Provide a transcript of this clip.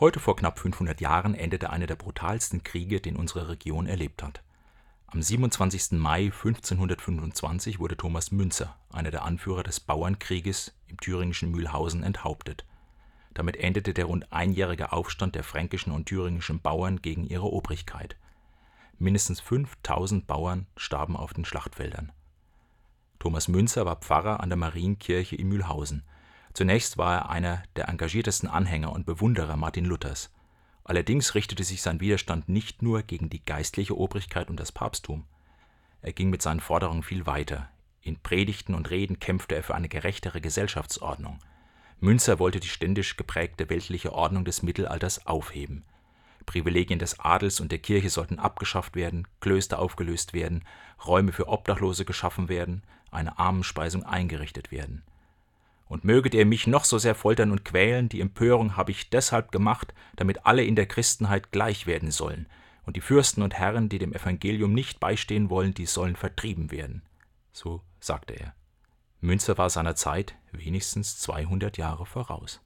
Heute vor knapp 500 Jahren endete einer der brutalsten Kriege, den unsere Region erlebt hat. Am 27. Mai 1525 wurde Thomas Müntzer, einer der Anführer des Bauernkrieges im thüringischen Mühlhausen, enthauptet. Damit endete der rund einjährige Aufstand der fränkischen und thüringischen Bauern gegen ihre Obrigkeit. Mindestens 5000 Bauern starben auf den Schlachtfeldern. Thomas Müntzer war Pfarrer an der Marienkirche in Mühlhausen Zunächst war er einer der engagiertesten Anhänger und Bewunderer Martin Luthers. Allerdings richtete sich sein Widerstand nicht nur gegen die geistliche Obrigkeit und das Papsttum. Er ging mit seinen Forderungen viel weiter. In Predigten und Reden kämpfte er für eine gerechtere Gesellschaftsordnung. Münzer wollte die ständisch geprägte weltliche Ordnung des Mittelalters aufheben. Privilegien des Adels und der Kirche sollten abgeschafft werden, Klöster aufgelöst werden, Räume für Obdachlose geschaffen werden, eine Armenspeisung eingerichtet werden. Und möget ihr mich noch so sehr foltern und quälen, die Empörung habe ich deshalb gemacht, damit alle in der Christenheit gleich werden sollen, und die Fürsten und Herren, die dem Evangelium nicht beistehen wollen, die sollen vertrieben werden. So sagte er. Münzer war seiner Zeit wenigstens 200 Jahre voraus.